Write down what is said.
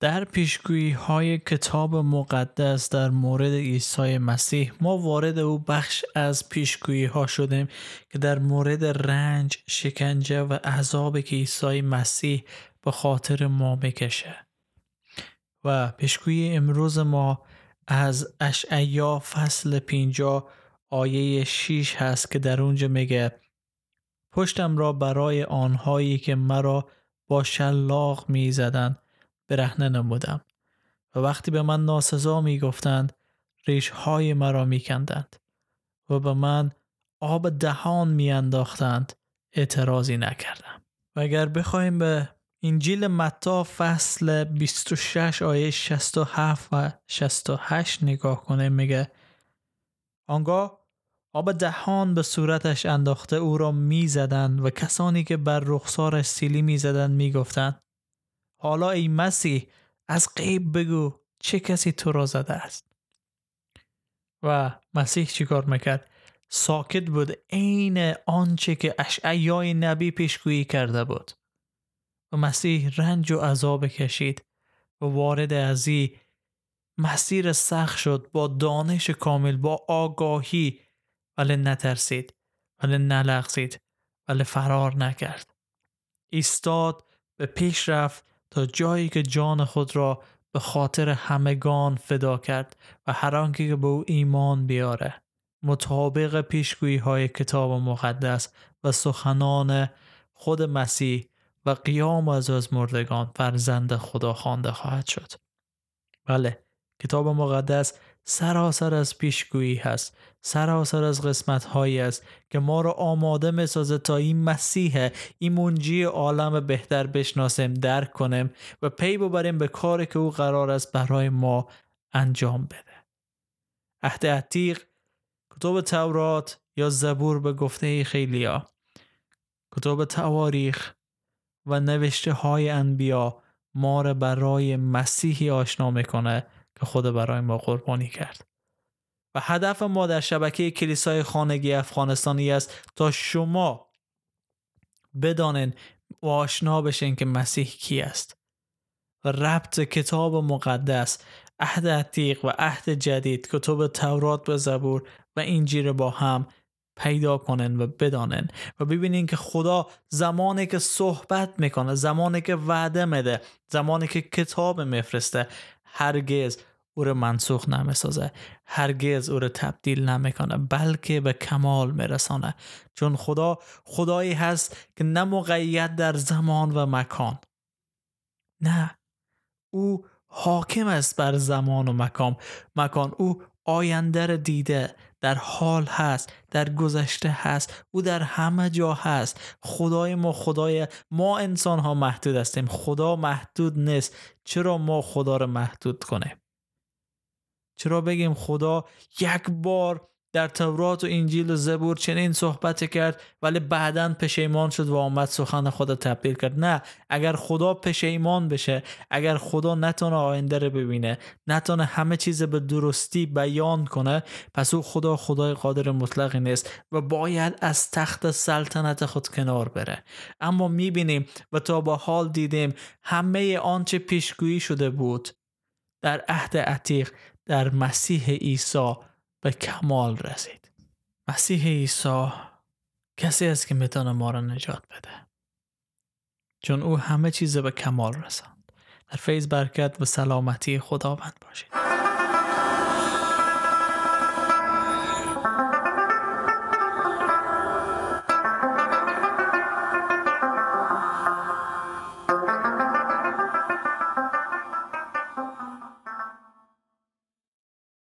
در پیشگویی های کتاب مقدس در مورد عیسی مسیح ما وارد او بخش از پیشگویی ها شدیم که در مورد رنج، شکنجه و عذاب که عیسی مسیح به خاطر ما بکشه و پیشگویی امروز ما از اشعیا فصل 50 آیه 6 هست که در اونجا میگه پشتم را برای آنهایی که مرا با شلاق می زدن برهنه نمودم و وقتی به من ناسزا می گفتند ریش های مرا می کندند و به من آب دهان می انداختند اعتراضی نکردم. و اگر بخوایم به انجیل متا فصل 26 آیه 67 و 68 نگاه کنه میگه آنگاه آب دهان به صورتش انداخته او را می‌زدند و کسانی که بر رخسارش سیلی می‌زدند می‌گفتند حالا ای مسیح از غیب بگو چه کسی تو را زده است. و مسیح چیکار می‌کرد؟ ساکت بود عین آنچه که اشعیای نبی پیشگویی کرده بود. و مسیح رنج و عذاب کشید و وارد ازی مسیر سخت شد با دانش کامل با آگاهی ولی نترسید ولی نلغزید ولی فرار نکرد. ایستاد به پیش رفت تا جایی که جان خود را به خاطر همگان فدا کرد و هر آنکه که به او ایمان بیاره. مطابق پیشگویی های کتاب مقدس و سخنان خود مسیح و قیام از از مردگان فرزند خدا خوانده خواهد شد. بله کتاب مقدس سراسر از پیشگویی هست سراسر از قسمت هایی است که ما را آماده می سازه تا این مسیح این منجی عالم بهتر بشناسیم درک کنیم و پی ببریم به کاری که او قرار است برای ما انجام بده. عهد عتیق کتاب تورات یا زبور به گفته خیلی ها کتاب تواریخ و نوشته های انبیا ما را برای مسیحی آشنا می‌کنه که خود برای ما قربانی کرد. و هدف ما در شبکه کلیسای خانگی افغانستانی است تا شما بدانین و آشنا بشین که مسیح کی است. و ربط کتاب مقدس عهد عتیق و عهد جدید کتب تورات به زبور و انجیل با هم پیدا کنن و بدانن و ببینین که خدا زمانی که صحبت می‌کنه زمانی که وعده میده زمانی که کتاب میفرسته هرگز او رو منسوخ نمی‌سازه هرگز او رو تبدیل نمی‌کنه بلکه به کمال میرسانه چون خدا خدایی هست که نه مقید در زمان و مکان. نه او حاکم است بر زمان و مکان. مکان او آینده دیده در حال هست در گذشته هست او در همه جا هست. خدای ما خدای ما انسان ها محدود هستیم. خدا محدود نیست. چرا ما خدا رو محدود کنیم؟ چرا بگیم خدا یک بار در تورات و انجیل و زبور چنین صحبت کرد ولی بعدا پشیمان شد و آمد سخن خدا تبدیل کرد. نه اگر خدا پشیمان بشه اگر خدا نتونه آینده رو ببینه نتونه همه چیز به درستی بیان کنه پس او خدا خدای قادر مطلقی نیست و باید از تخت سلطنت خود کنار بره. اما می‌بینیم و تا با حال دیدیم همه آنچه پیشگویی شده بود در عهد عتیق در مسیح عیسی به کمال رسید. مسیح عیسی کسی است که می‌تونه ما را نجات بده. چون او همه چیز به کمال رساند. در فیض برکت و سلامتی خداوند باشید.